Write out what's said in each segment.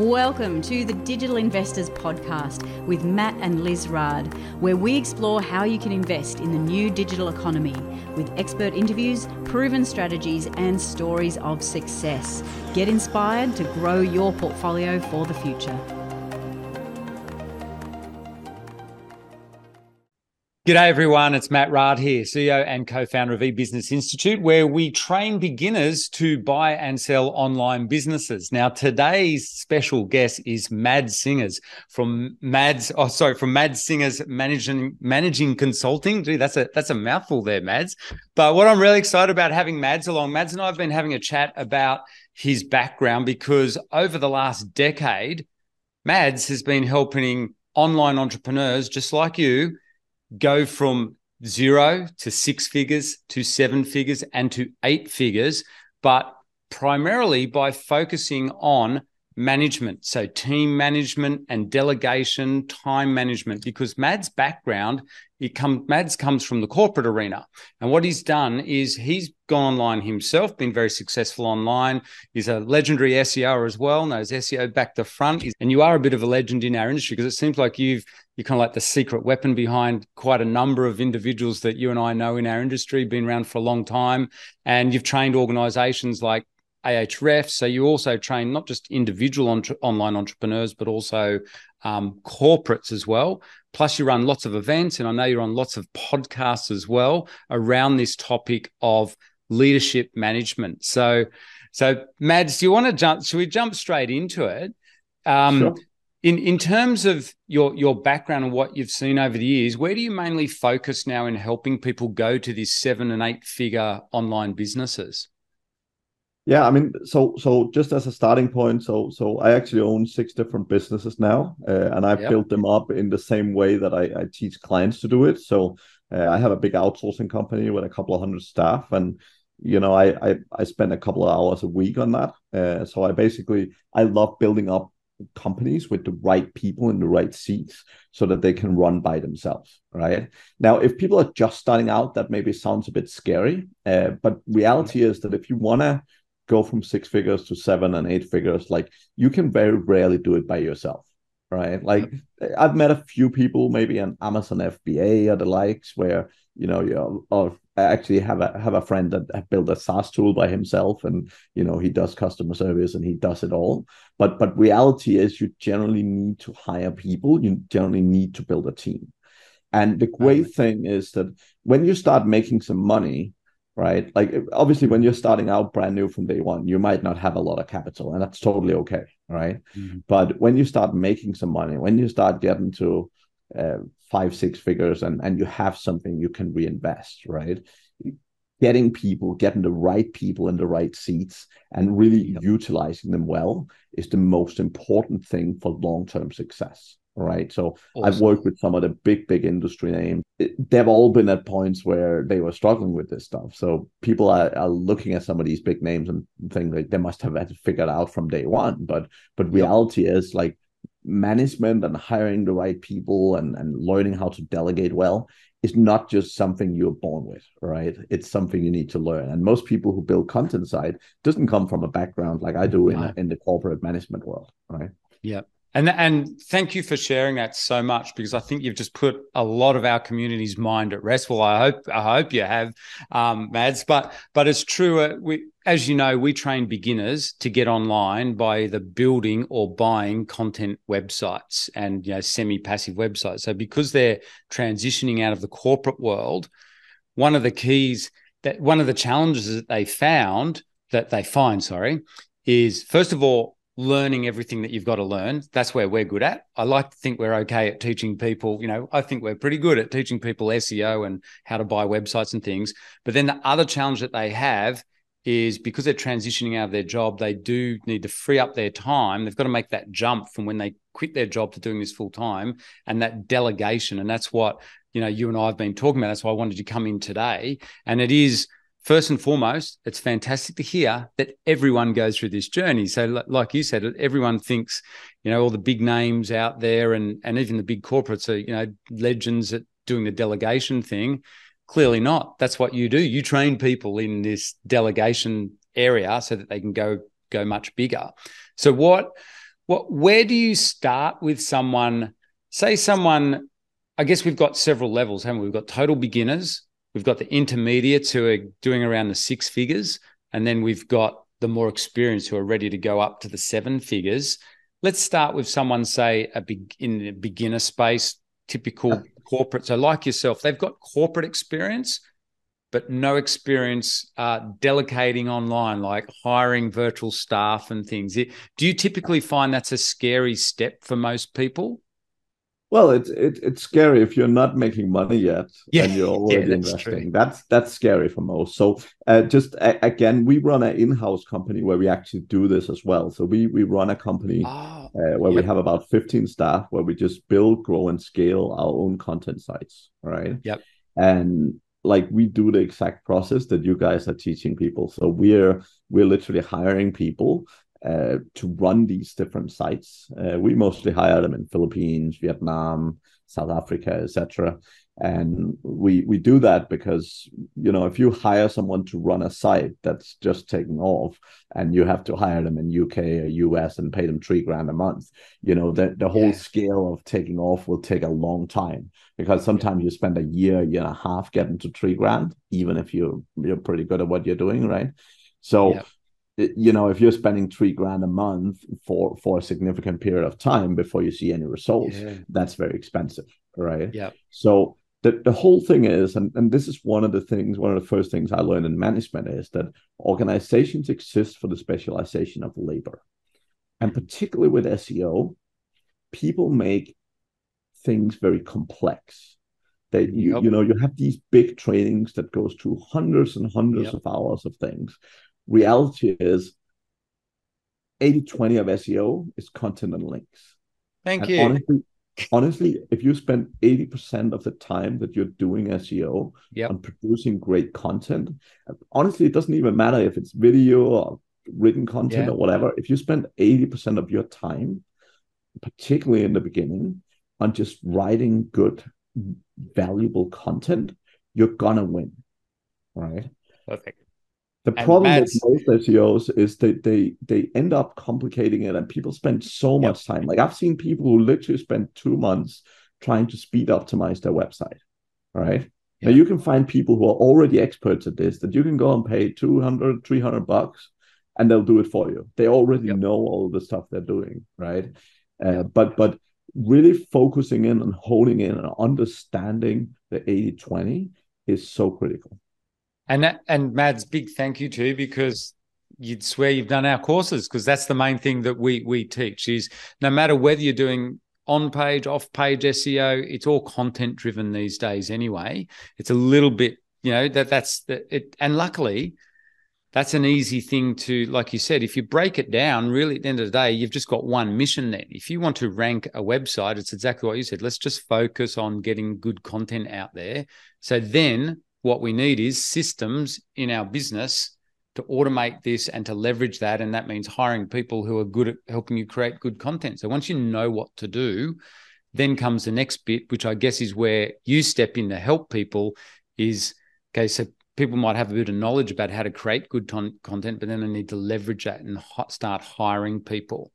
Welcome to the Digital Investors Podcast with Matt and Liz Raad, where we explore how you can invest in the new digital economy with expert interviews, proven strategies, and stories of success. Get inspired to grow your portfolio for the future. G'day everyone, it's Matt Raad here, CEO and co-founder of eBusiness Institute, where we train beginners to buy and sell online businesses. Now, today's special guest is Mads Singers from Mads, oh sorry, from Mads Singers Managing Managing Consulting. Gee, that's a that's a mouthful there, Mads. But what I'm really excited about having Mads along, Mads and I have been having a chat about his background because over the last decade, Mads has been helping online entrepreneurs just like you go from zero to six figures to seven figures and to eight figures, but primarily by focusing on management. So, team management and delegation, time management, because Mad's background, it come, Mads comes from the corporate arena. And what he's done is he's gone online himself, been very successful online. He's a legendary SEO as well, knows SEO back to front. And you are a bit of a legend in our industry because it seems like you've you're kind of like the secret weapon behind quite a number of individuals that you and I know in our industry, been around for a long time. And you've trained organizations like Ahrefs. So you also train not just individual entre- online entrepreneurs, but also um, corporates as well. Plus, you run lots of events, and I know you're on lots of podcasts as well around this topic of leadership management. So, so Mads, do you want to jump? Should we jump straight into it? Um, sure. In in terms of your your background and what you've seen over the years, where do you mainly focus now in helping people go to these seven and eight figure online businesses? Yeah, I mean, so so just as a starting point, so so I actually own six different businesses now, uh, and I've yep. built them up in the same way that I, I teach clients to do it. So uh, I have a big outsourcing company with a couple of hundred staff, and you know, I I, I spend a couple of hours a week on that. Uh, so I basically I love building up companies with the right people in the right seats so that they can run by themselves right? Now if people are just starting out that maybe sounds a bit scary uh, but reality is that if you want to go from six figures to seven and eight figures like you can very rarely do it by yourself right like i've met a few people maybe on amazon fba or the likes where you know you or actually have a have a friend that built a SaaS tool by himself, and you know he does customer service and he does it all. But but reality is you generally need to hire people. You generally need to build a team. And the great thing is that when you start making some money, right? Like obviously when you're starting out brand new from day one, you might not have a lot of capital, and that's totally okay, right? Mm-hmm. But when you start making some money, when you start getting to uh, five six figures and and you have something you can reinvest right getting people getting the right people in the right seats and really utilizing them well is the most important thing for long-term success right? So awesome. i've worked with some of the big big industry names. They've all been at points where they were struggling with this stuff. So people are, are looking at some of these big names and think that they must have had it figured out from day one. But but reality is like management and hiring the right people and, and learning how to delegate well is not just something you're born with right? It's something you need to learn. And most people who build content side doesn't come from a background like i do in, in the corporate management world right? Yeah and and thank you for sharing that so much because I think you've just put a lot of our community's mind at rest. Well, I hope I hope you have, um, Mads. But but it's true. Uh, we, as you know, we train beginners to get online by either building or buying content websites and you know semi-passive websites. So because they're transitioning out of the corporate world, one of the keys that one of the challenges that they found that they find, sorry, is first of all learning everything that you've got to learn. That's where we're good at. I like to think we're okay at teaching people, you know, I think we're pretty good at teaching people SEO and how to buy websites and things. But then the other challenge that they have is because they're transitioning out of their job, they do need to free up their time. They've got to make that jump from when they quit their job to doing this full time and that delegation. And that's what, you know, you and I have been talking about. That's why I wanted you to come in today. And it is first and foremost, it's fantastic to hear that everyone goes through this journey. So, like you said, everyone thinks, you know, all the big names out there and and even the big corporates are, you know, legends at doing the delegation thing. Clearly not. That's what you do. You train people in this delegation area so that they can go go much bigger. So what what where do you start with someone? Say someone, I guess we've got several levels, haven't we? We've got total beginners, we've got the intermediates who are doing around the six figures, and then we've got the more experienced who are ready to go up to the seven figures. Let's start with someone, say, a big in the beginner space, typical corporate. So, like yourself, they've got corporate experience, but no experience uh, delegating online, like hiring virtual staff and things. Do you typically find that's a scary step for most people? Well, it's it, it's scary if you're not making money yet yeah. and you're already yeah, that's investing. True. That's that's scary for most. So, uh, just a, again, we run an in-house company where we actually do this as well. So we we run a company oh, uh, where yep. we have about 15 staff, where we just build, grow, and scale our own content sites. Right. Yep. And like we do the exact process that you guys are teaching people so we're we're literally hiring people uh, to run these different sites. Uh, we mostly hire them in philippines vietnam south africa etc and we we do that because you know if you hire someone to run a site that's just taking off and you have to hire them in uk or us and pay them three grand a month you know the, the whole yeah. scale of taking off will take a long time because sometimes you spend a year year and a half getting to three grand even if you you're pretty good at what you're doing right? So yeah you know if you're spending three grand a month for for a significant period of time before you see any results yeah. that's very expensive right yeah so the, the whole thing is, and, and this is one of the things, one of the first things I learned in management is that organizations exist for the specialization of labor. And particularly with SEO, people make things very complex. They you, yep. you know, you have these big trainings that goes through hundreds and hundreds yep. of hours of things. Reality is 80-20 of SEO is content and links. Thank and you. Honestly, honestly, if you spend 80% of the time that you're doing SEO yep. on producing great content, honestly, it doesn't even matter if it's video or written content yeah. or whatever. If you spend 80% of your time, particularly in the beginning, on just writing good, valuable content, you're gonna win. Right. Perfect. The and problem Matt's... with most SEOs is that they they end up complicating it, and people spend so yep. much time. Like I've seen people who literally spend two months trying to speed optimize their website. Right. Yep. Now you can find people who are already experts at this that you can go and pay 200, 300 bucks and they'll do it for you. They already yep. know all the stuff they're doing. Right. Uh, but but really focusing in and holding in and understanding the 80 20 is so critical. And and Mads, big thank you to you because you'd swear you've done our courses because that's the main thing that we we teach is no matter whether you're doing on page, off page SEO, it's all content driven these days anyway. It's a little bit, you know, that that's the, it. And luckily, that's an easy thing to, like you said, if you break it down, really at the end of the day, you've just got one mission then. If you want to rank a website, it's exactly what you said. Let's just focus on getting good content out there. So then what we need is systems in our business to automate this and to leverage that. And that means hiring people who are good at helping you create good content. So once you know what to do, then comes the next bit, which I guess is where you step in to help people. Is okay, so people might have a bit of knowledge about how to create good ton- content, but then they need to leverage that and start hiring people.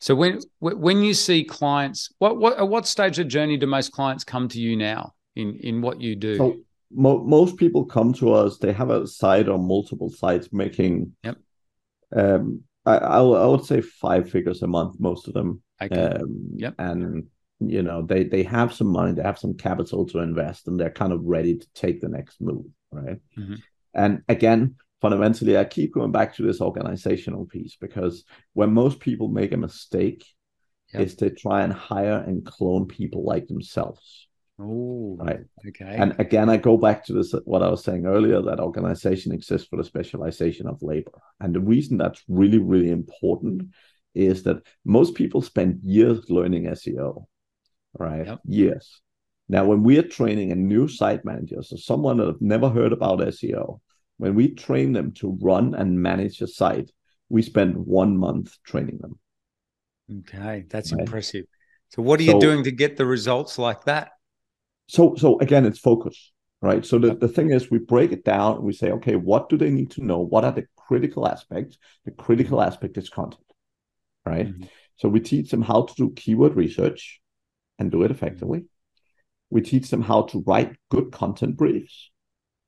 So when when you see clients, what what at what stage of the journey do most clients come to you now in in what you do? So mo- most people come to us they have a site or multiple sites making yep um I, I, I would say five figures a month most of them okay. um yep and you know they they have some money they have some capital to invest and they're kind of ready to take the next move right mm-hmm. and again fundamentally i keep going back to this organizational piece because when most people make a mistake yep. is to try and hire and clone people like themselves Oh, right. Okay. And again, I go back to this what I was saying earlier that organization exists for the specialization of labor. And the reason that's really, really important is that most people spend years learning SEO, right? Yep. Years. Now, when we are training a new site manager, so someone that have never heard about SEO, when we train them to run and manage a site, we spend one month training them. Okay, that's right? impressive. So, what are so, you doing to get the results like that? So so again it's focus right so the, the thing is we break it down and we say okay what do they need to know what are the critical aspects the critical aspect is content right mm-hmm. So we teach them how to do keyword research and do it effectively. We teach them how to write good content briefs.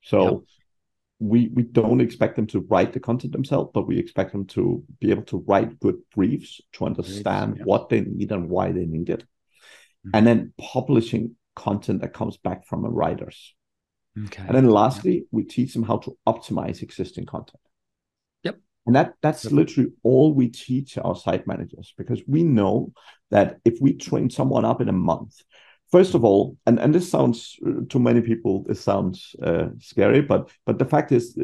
So yep. we we don't expect them to write the content themselves, but we expect them to be able to write good briefs to understand briefs, what they need and why they need it. Mm-hmm. And then publishing content that comes back from the writers. Okay. And then lastly, we teach them how to optimize existing content. Yep. And that that's yep. literally all we teach our site managers because we know that if we train someone up in a month, first of all, and, and this sounds to many people, this sounds uh, scary, but but the fact is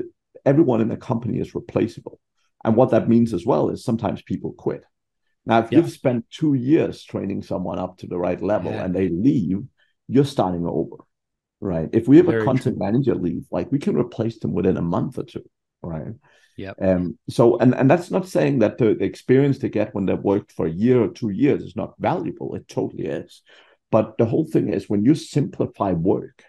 everyone in a company is replaceable. And what that means as well is sometimes people quit. Now, if you've spent two years training someone up to the right level yeah. and they leave, you're starting over, right? If we have Very a content true. manager leave, like we can replace them within a month or two, right? Yeah. Um. So, and and that's not saying that the, the experience they get when they've worked for a year or two years is not valuable. It totally is. But the whole thing is when you simplify work,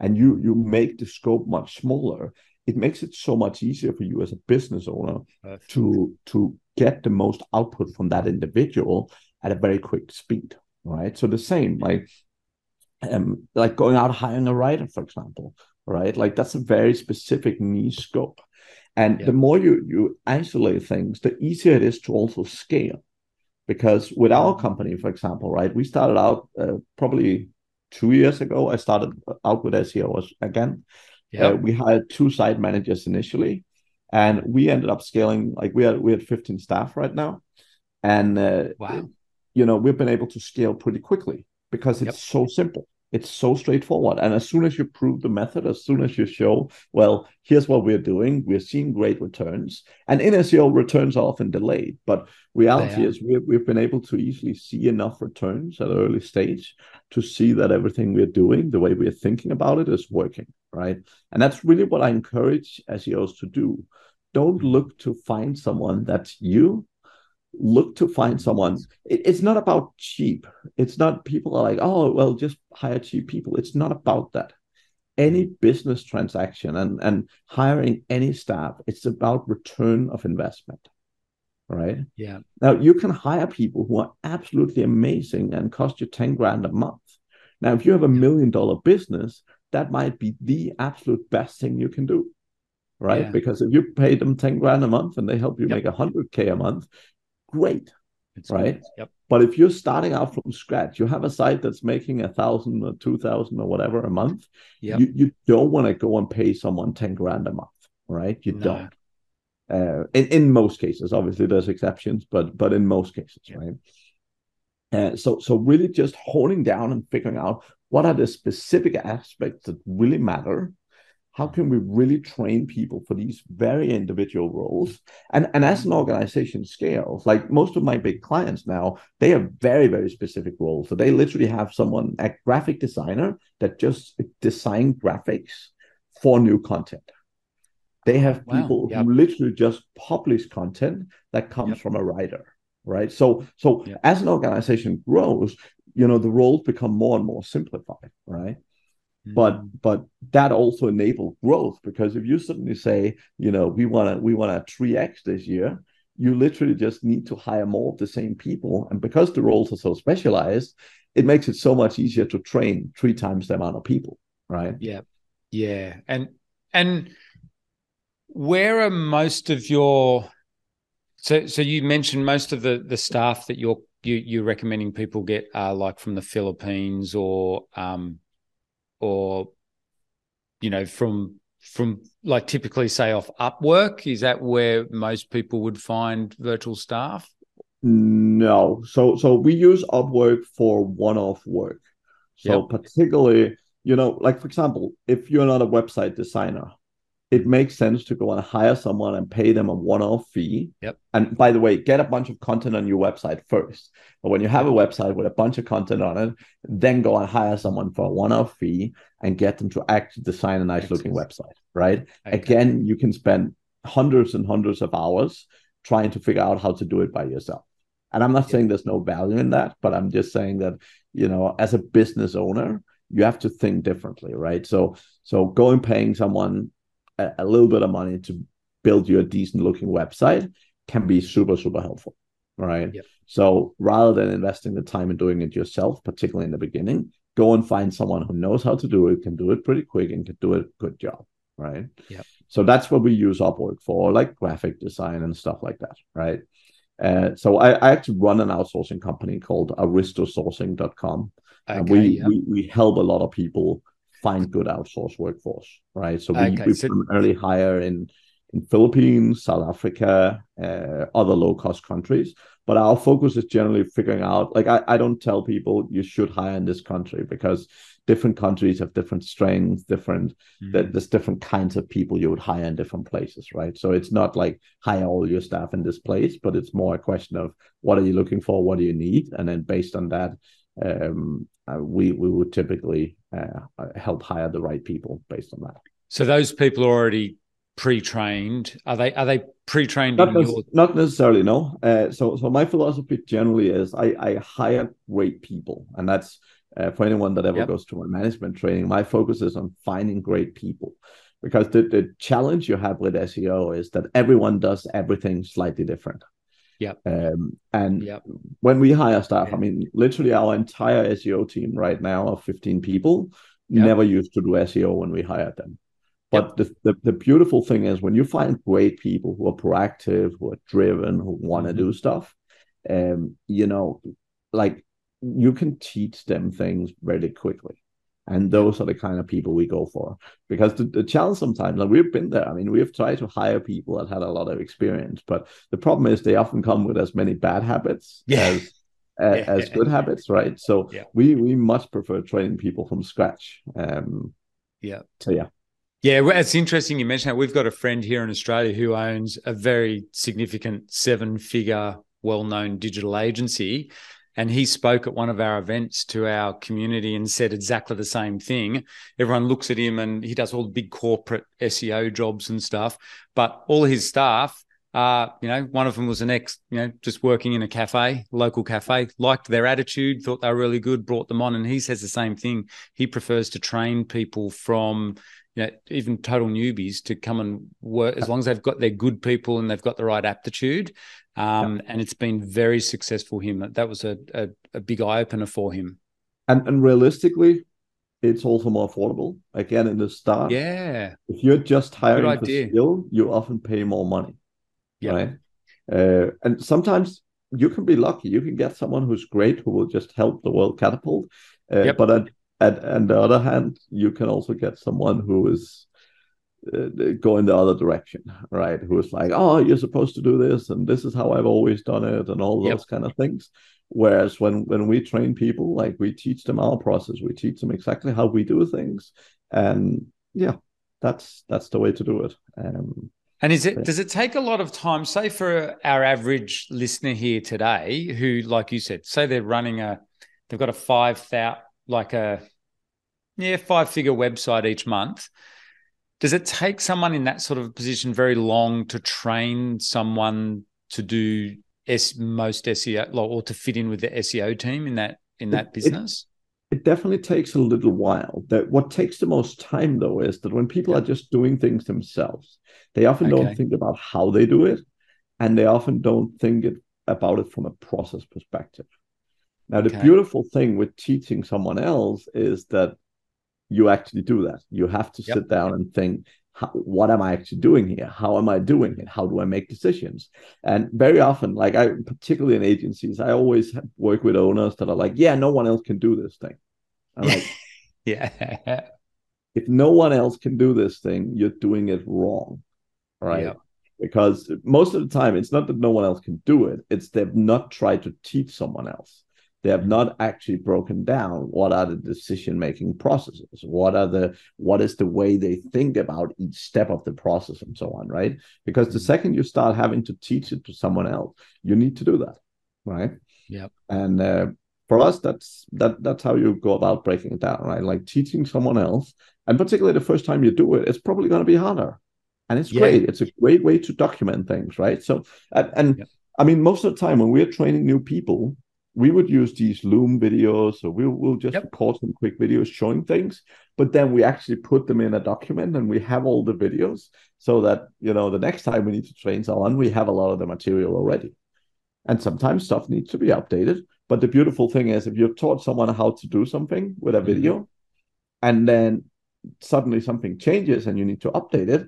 and you you make the scope much smaller, it makes it so much easier for you as a business owner Perfect. to to get the most output from that individual at a very quick speed right so the same like um, like going out hiring a writer, for example, right? Like that's a very specific niche scope. And yeah. the more you you isolate things, the easier it is to also scale. Because with our company, for example, right, we started out uh, probably two years ago. I started out with SEO again. Yeah. Uh, we hired two site managers initially, and we ended up scaling. Like we had we had 15 staff right now, and uh, wow. you know we've been able to scale pretty quickly because it's yep. so simple. It's so straightforward. And as soon as you prove the method, as soon as you show, well, here's what we're doing, we're seeing great returns. And in SEO, returns are often delayed. But reality is we, we've been able to easily see enough returns at an early stage to see that everything we're doing, the way we're thinking about it, is working. Right. And that's really what I encourage SEOs to do. Don't look to find someone that's you look to find someone. It, it's not about cheap. It's not people are like oh well just hire cheap people. It's not about that. Any business transaction and and hiring any staff it's about return of investment right? Yeah. Now you can hire people who are absolutely amazing and cost you 10 grand a month. Now if you have a million dollar business that might be the absolute best thing you can do right? Yeah. because if you pay them 10 grand a month and they help you yep. make 100k a month great, it's right? Yep. But if you're starting out from scratch, you have a site that's making a thousand or two thousand or whatever a month. Yep. You you don't want to go and pay someone ten grand a month, right? You no. don't. Uh, in in most cases, obviously there's exceptions, but but in most cases, yep. right? Uh, so so really just honing down and figuring out what are the specific aspects that really matter how can we really train people for these very individual roles and and as an organization scales like most of my big clients now they have very very specific roles so they literally have someone a graphic designer that just design graphics for new content they have people wow. yep. who literally just publish content that comes yep. from a writer right so so yep. as an organization grows you know the roles become more and more simplified right but mm. but that also enable growth because if you suddenly say you know we want to we want to 3x this year you literally just need to hire more of the same people. And because the roles are so specialized it makes it so much easier to train three times the amount of people right? Yeah yeah. And and where are most of your so so you mentioned most of the the staff that you're you, you're recommending people get are like from the Philippines or um or you know from from like typically say off Upwork? Is that where most people would find virtual staff? No. So so we use Upwork for one-off work. So yep. particularly, you know, like for example, if you're not a website designer, it makes sense to go and hire someone and pay them a one-off fee. Yep. And by the way, get a bunch of content on your website first. But when you have a website with a bunch of content on it, then go and hire someone for a one-off fee and get them to actually design a nice looking website. Right. Okay. Again, you can spend hundreds and hundreds of hours trying to figure out how to do it by yourself. And I'm not yep. saying there's no value in that, but I'm just saying that, you know, as a business owner, you have to think differently, right? So so going paying someone a, a little bit of money to build you a decent looking website can be super super helpful right? Yep. So rather than investing the time in doing it yourself, particularly in the beginning, go and find someone who knows how to do it, can do it pretty quick, and can do a good job, right? Yep. So that's what we use Upwork for, like graphic design and stuff like that, right? Uh, so I, I actually run an outsourcing company called aristosourcing.com. Okay, and we, yeah. we we help a lot of people find good outsourced workforce, right? So we, Okay, we so- primarily hire in in Philippines, South Africa, uh, other low cost countries. But our focus is generally figuring out. Like I, I don't tell people you should hire in this country because different countries have different strengths, different Mm. that there's different kinds of people you would hire in different places, right? So it's not like hire all your staff in this place, but it's more a question of what are you looking for, what do you need, and then based on that, um, uh, we we would typically uh, help hire the right people based on that. So those people are already pre-trained. Are they are they pre-trained Not, in nec- your not necessarily, no. Uh, so so my philosophy generally is I I hire great people, and that's uh, for anyone that ever Yep. goes to my management training. My focus is on finding great people. Because the, the challenge you have with SEO is that everyone does everything slightly different. Yep. Um, and Yep. when we hire staff, Yeah. I mean, literally our entire SEO team right now of 15 people Yep. never used to do SEO when we hired them. But the, the, the beautiful thing is when you find great people who are proactive, who are driven, who want to Mhm. do stuff, um, you know, like you can teach them things really quickly. And those are the kind of people we go for. Because the, the challenge sometimes, like we've been there. I mean, we've tried to hire people that had a lot of experience, but the problem is they often come with as many bad habits Yeah. as Yeah. as good habits, right? So we we much prefer training people from scratch. Um, Yeah. So yeah, Yeah, well, it's interesting you mentioned that. We've got a friend here in Australia who owns a very significant seven figure, well known digital agency. And he spoke at one of our events to our community and said exactly the same thing. Everyone looks at him and he does all the big corporate SEO jobs and stuff, but all his staff, uh, you know, one of them was an ex, you know, just working in a cafe, local cafe, liked their attitude, thought they were really good, brought them on. And he says the same thing. He prefers to train people from, you know, even total newbies to come and work as long as they've got they're good people and they've got the right aptitude. Um, And it's been very successful. Him that was a a, a big eye opener for him. and and realistically, it's also more affordable. Again, in the start, Yeah, if you're just hiring for skill, you often pay more money, Yeah. right? Uh, and sometimes you can be lucky. You can get someone who's great who will just help the world catapult. Uh, Yep. But at on the other hand, you can also get someone who is uh, going the other direction, right? Who is like, oh, you're supposed to do this, and this is how I've always done it, and all Yep. those kind of things. Whereas when when we train people, like we teach them our process, we teach them exactly how we do things, and yeah, that's that's the way to do it. Um, And is it does it take a lot of time? Say for our average listener here today, who, like you said, say they're running a, they've got a five thousand, like a, yeah, five figure website each month. Does it take someone in that sort of position very long to train someone to do S most SEO or to fit in with the SEO team in that in that It- it- business? it definitely takes a little while. That what takes the most time though is that when people are just doing things themselves, they often Okay. don't think about how they do it, and they often don't think it, about it from a process perspective. Now, the Okay. beautiful thing with teaching someone else is that you actually do that. You have to Yep. sit down and think, how, what am I actually doing here? How am I doing it? How do I make decisions? And very often, like I, particularly in agencies, I always work with owners that are like, yeah, no one else can do this thing. I'm like, yeah, if no one else can do this thing, you're doing it wrong. Right. Yep. Because most of the time, it's not that no one else can do it, it's they've not tried to teach someone else. They have not actually broken down what are the decision making processes, what are the what is the way they think about each step of the process and so on, right? Because the Mhm. second you start having to teach it to someone else, you need to do that, right? Yep. And uh, for us, that's that that's how you go about breaking it down, right? Like teaching someone else, and particularly the first time you do it, it's probably going to be harder, and it's Yeah. great. It's a great way to document things, right? So, and, and. I mean, most of the time when we're training new people, we would use these Loom videos, or we'll we'll just Yep. record some quick videos showing things, but then we actually put them in a document, and we have all the videos, so that you know the next time we need to train someone, we have a lot of the material already. and sometimes stuff needs to be updated. But the beautiful thing is, if you've taught someone how to do something with a mm-hmm. video, mm-hmm. and then suddenly something changes and you need to update it,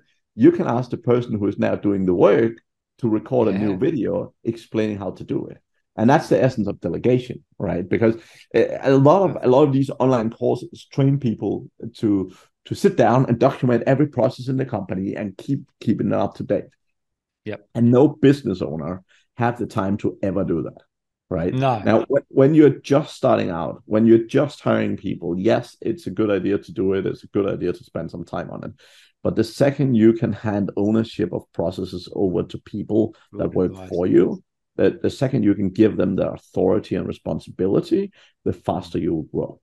you can ask the person who is now doing the work to record yeah. a new video explaining how to do it and that's the essence of delegation right? Because eh, a lot of a lot of these online courses train people to to sit down and document every process in the company and keep keeping it up to date. Yep. And no business owner have the time to ever do that right? No. Now when you're just starting out when you're just hiring people yes it's a good idea to do it. It's a good idea to spend some time on it. But the second you can hand ownership of processes over to people that work for you the, the second you can give them the authority and responsibility the faster you will grow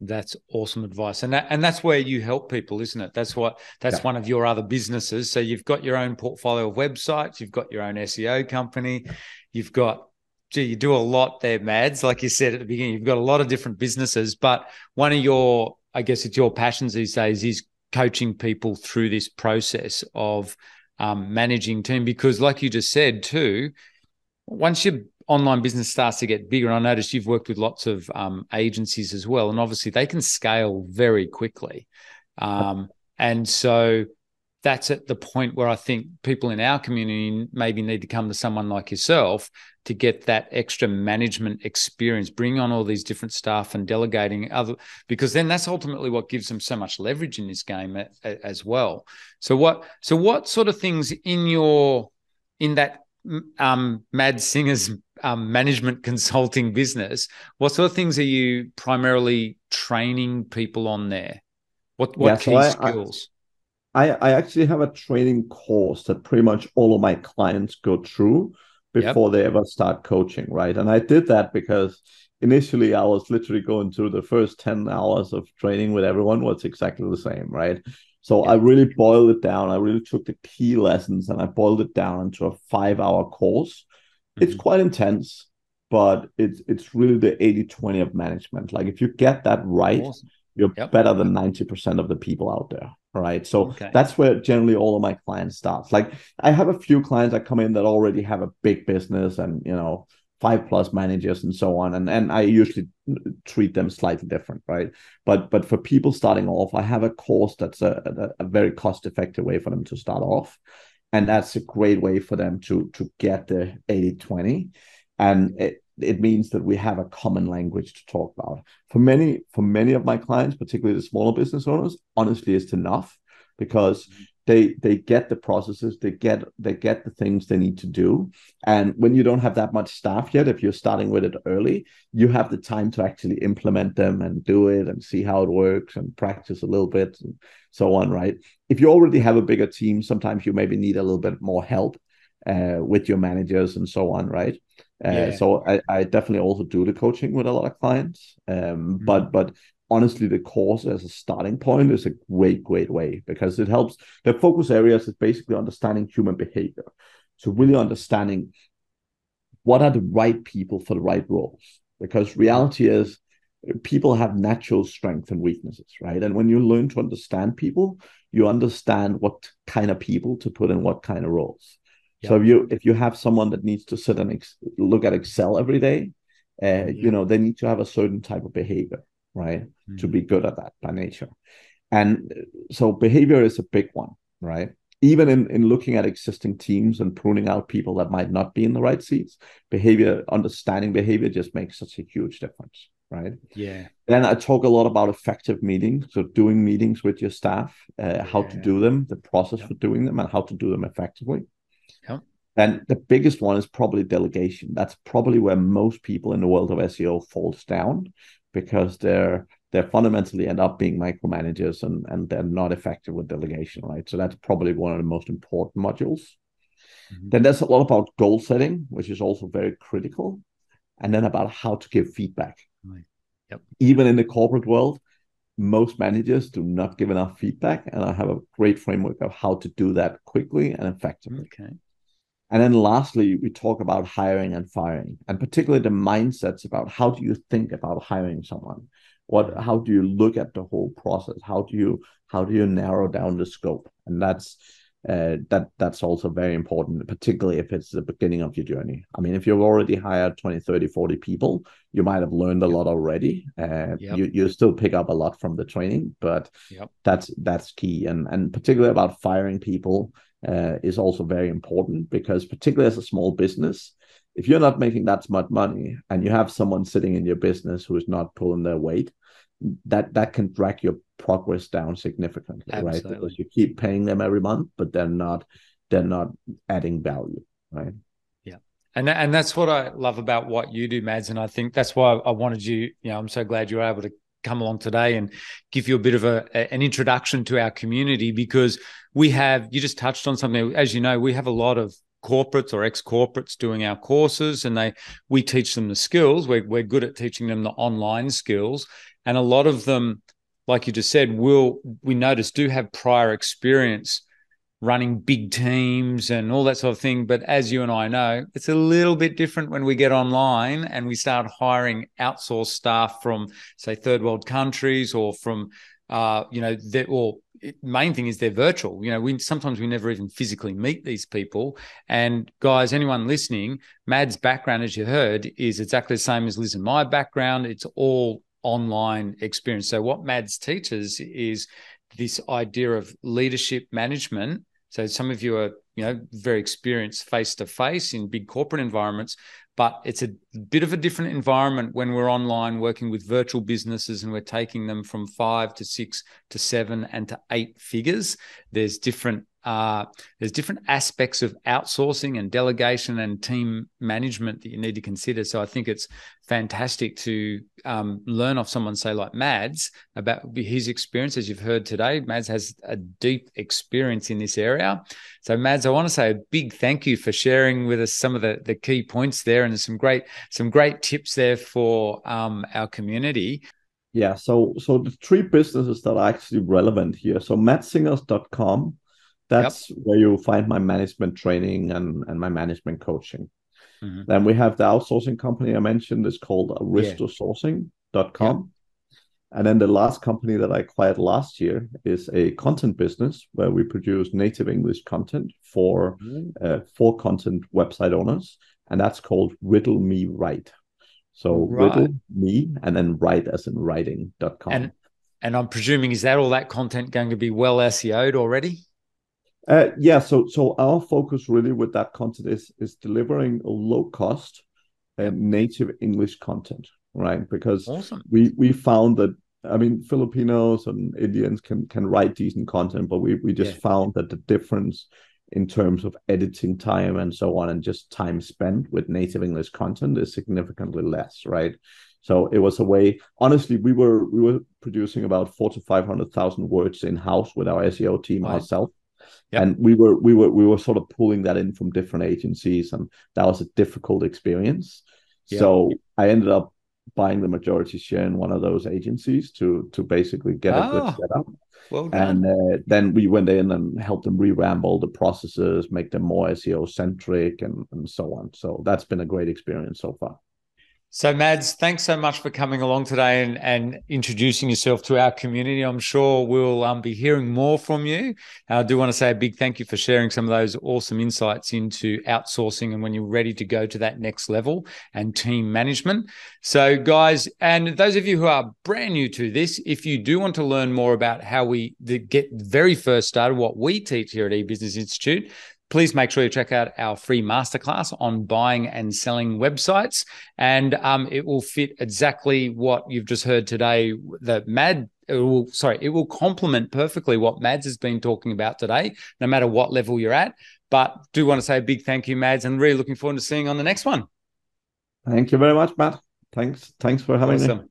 that's awesome advice and that, and that's where you help people isn't it that's what that's yeah. one of your other businesses so you've got your own portfolio of websites you've got your own seo company you've got gee, you do a lot there, Mads. Like you said at the beginning, you've got a lot of different businesses, but one of your, I guess it's your passions these days is coaching people through this process of um, managing team. Because, like you just said, too, once your online business starts to get bigger, I noticed you've worked with lots of um, agencies as well, and obviously they can scale very quickly. Um, and so that's at the point where I think people in our community maybe need to come to someone like yourself to get that extra management experience, bring on all these different staff and delegating other, because then that's ultimately what gives them so much leverage in this game as well. So what, so what sort of things in your, in that um, Mads Singers um, management consulting business, what sort of things are you primarily training people on there? What, what yeah, key so I, skills? I, I, actually have a training course that pretty much all of my clients go through before yep. they ever start coaching, right? And I did that because initially I was literally going through the first 10 hours of training with everyone was exactly the same, right? So I really boiled it down. I really took the key lessons and I boiled it down into a five hour course. Mm-hmm. It's quite intense, but it's it's really the 80-20 of management. Like if you get that right, awesome. you're yep. better than 90% of the people out there right so okay. that's where generally all of my clients start. like i have a few clients that come in that already have a big business and you know five plus managers and so on and and i usually treat them slightly different right but but for people starting off i have a course that's a, a, a very cost effective way for them to start off and that's a great way for them to to get the 80 20 and it, it means that we have a common language to talk about. For many, for many of my clients, particularly the smaller business owners, honestly, it's enough because mm-hmm. They they get the processes, they get they get the things they need to do. And when you don't have that much staff yet, if you're starting with it early, you have the time to actually implement them and do it and see how it works and practice a little bit and so on, right? If you already have a bigger team, sometimes you maybe need a little bit more help uh, with your managers and so on, right? Uh, yeah. So I, I definitely also do the coaching with a lot of clients. Um, mm-hmm. But but honestly, the course as a starting point is a great great way because it helps. The focus areas is basically understanding human behavior. So really understanding what are the right people for the right roles. Because reality is people have natural strengths and weaknesses, right? And when you learn to understand people, you understand what kind of people to put in what kind of roles. So if you if you have someone that needs to sit and ex- look at Excel every day, uh, yeah. you know they need to have a certain type of behavior, right, mm. to be good at that by nature. And so behavior is a big one, right? Even in, in looking at existing teams and pruning out people that might not be in the right seats, behavior, understanding behavior just makes such a huge difference, right? Yeah. Then I talk a lot about effective meetings, so doing meetings with your staff, uh, how yeah. to do them, the process yeah. for doing them, and how to do them effectively. Yeah. And the biggest one is probably delegation. That's probably where most people in the world of SEO falls down because they're they fundamentally end up being micromanagers and, and they're not effective with delegation, right? So that's probably one of the most important modules. Mm-hmm. Then there's a lot about goal setting, which is also very critical. And then about how to give feedback. Right. Yep. Even in the corporate world, most managers do not give enough feedback. And I have a great framework of how to do that quickly and effectively. Okay. And then lastly, we talk about hiring and firing, and particularly the mindsets about how do you think about hiring someone? What how do you look at the whole process? How do you how do you narrow down the scope? And that's uh, that that's also very important, particularly if it's the beginning of your journey. I mean, if you've already hired 20, 30, 40 people, you might have learned a yep. lot already. Uh, yep. you, you still pick up a lot from the training, but yep. that's that's key. And and particularly about firing people Uh, is also very important because particularly as a small business, if you're not making that much money and you have someone sitting in your business who is not pulling their weight, that that can drag your progress down significantly, Absolutely. right? Because you keep paying them every month, but they're not they're not adding value, right? Yeah, and and that's what I love about what you do, Mads, and I think that's why I wanted you. You know, I'm so glad you were able to come along today and give you a bit of a, an introduction to our community because we have you just touched on something. As you know we have a lot of corporates or ex corporates doing our courses and they we teach them the skills. We're, we're good at teaching them the online skills. And a lot of them like you just said will we notice do have prior experience running big teams and all that sort of thing. But as you and I know it's a little bit different when we get online and we start hiring outsourced staff from say third world countries or from uh, you know that or main thing is they're virtual. You know, we sometimes we never even physically meet these people. And guys, anyone listening, Mad's background, as you heard, is exactly the same as Liz and my background. It's all online experience. So what Mads teaches is this idea of leadership management. So some of you are, you know, very experienced face to face in big corporate environments, but it's a bit of a different environment when we're online working with virtual businesses and we're taking them from five to six to seven and to eight figures. There's different uh, there's different aspects of outsourcing and delegation and team management that you need to consider. So I think it's fantastic to um, learn off someone, say like Mads, about his experience. As you've heard today, Mads has a deep experience in this area. So Mads, I want to say a big thank you for sharing with us some of the, the key points there and some great some great tips there for um, our community. Yeah, so so the three businesses that are actually relevant here. So madsingers.com that's yep. where you'll find my management training and, and my management coaching. Mm-hmm. Then we have the outsourcing company I mentioned is called aristosourcing.com. Yeah. And then the last company that I acquired last year is a content business where we produce native English content for mm-hmm. uh, for content website owners, and that's called Riddle Me Write. So right. riddle me and then write as in writing.com. And and I'm presuming is that all that content going to be well SEO'd already? Uh, yeah, so so our focus really with that content is is delivering low cost uh, native English content, right? Because awesome. we we found that I mean Filipinos and Indians can can write decent content, but we we just yeah. found that the difference in terms of editing time and so on and just time spent with native English content is significantly less, right? So it was a way. Honestly, we were we were producing about four to five hundred thousand words in house with our SEO team right. ourselves Yep. And we were we were we were sort of pulling that in from different agencies, and that was a difficult experience. Yep. So I ended up buying the majority share in one of those agencies to to basically get a good ah, setup. Well and uh, then we went in and helped them revamp all the processes, make them more SEO centric, and and so on. So that's been a great experience so far. So, Mads, thanks so much for coming along today and, and introducing yourself to our community. I'm sure we'll um, be hearing more from you. I do want to say a big thank you for sharing some of those awesome insights into outsourcing and when you're ready to go to that next level and team management. So, guys, and those of you who are brand new to this, if you do want to learn more about how we get very first started, what we teach here at eBusiness Institute, please make sure you check out our free masterclass on buying and selling websites. And um, it will fit exactly what you've just heard today. The MAD, it will, sorry, it will complement perfectly what Mads has been talking about today, no matter what level you're at. But do want to say a big thank you, Mads, and really looking forward to seeing you on the next one. Thank you very much, Matt. Thanks. Thanks for having awesome. me.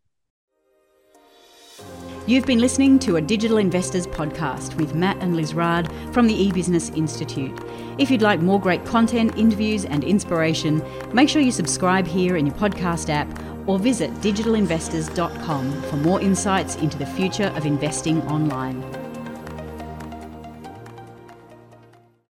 You've been listening to a Digital Investors podcast with Matt and Liz Raad from the eBusiness Institute. If you'd like more great content, interviews, and inspiration, make sure you subscribe here in your podcast app or visit digitalinvestors.com for more insights into the future of investing online.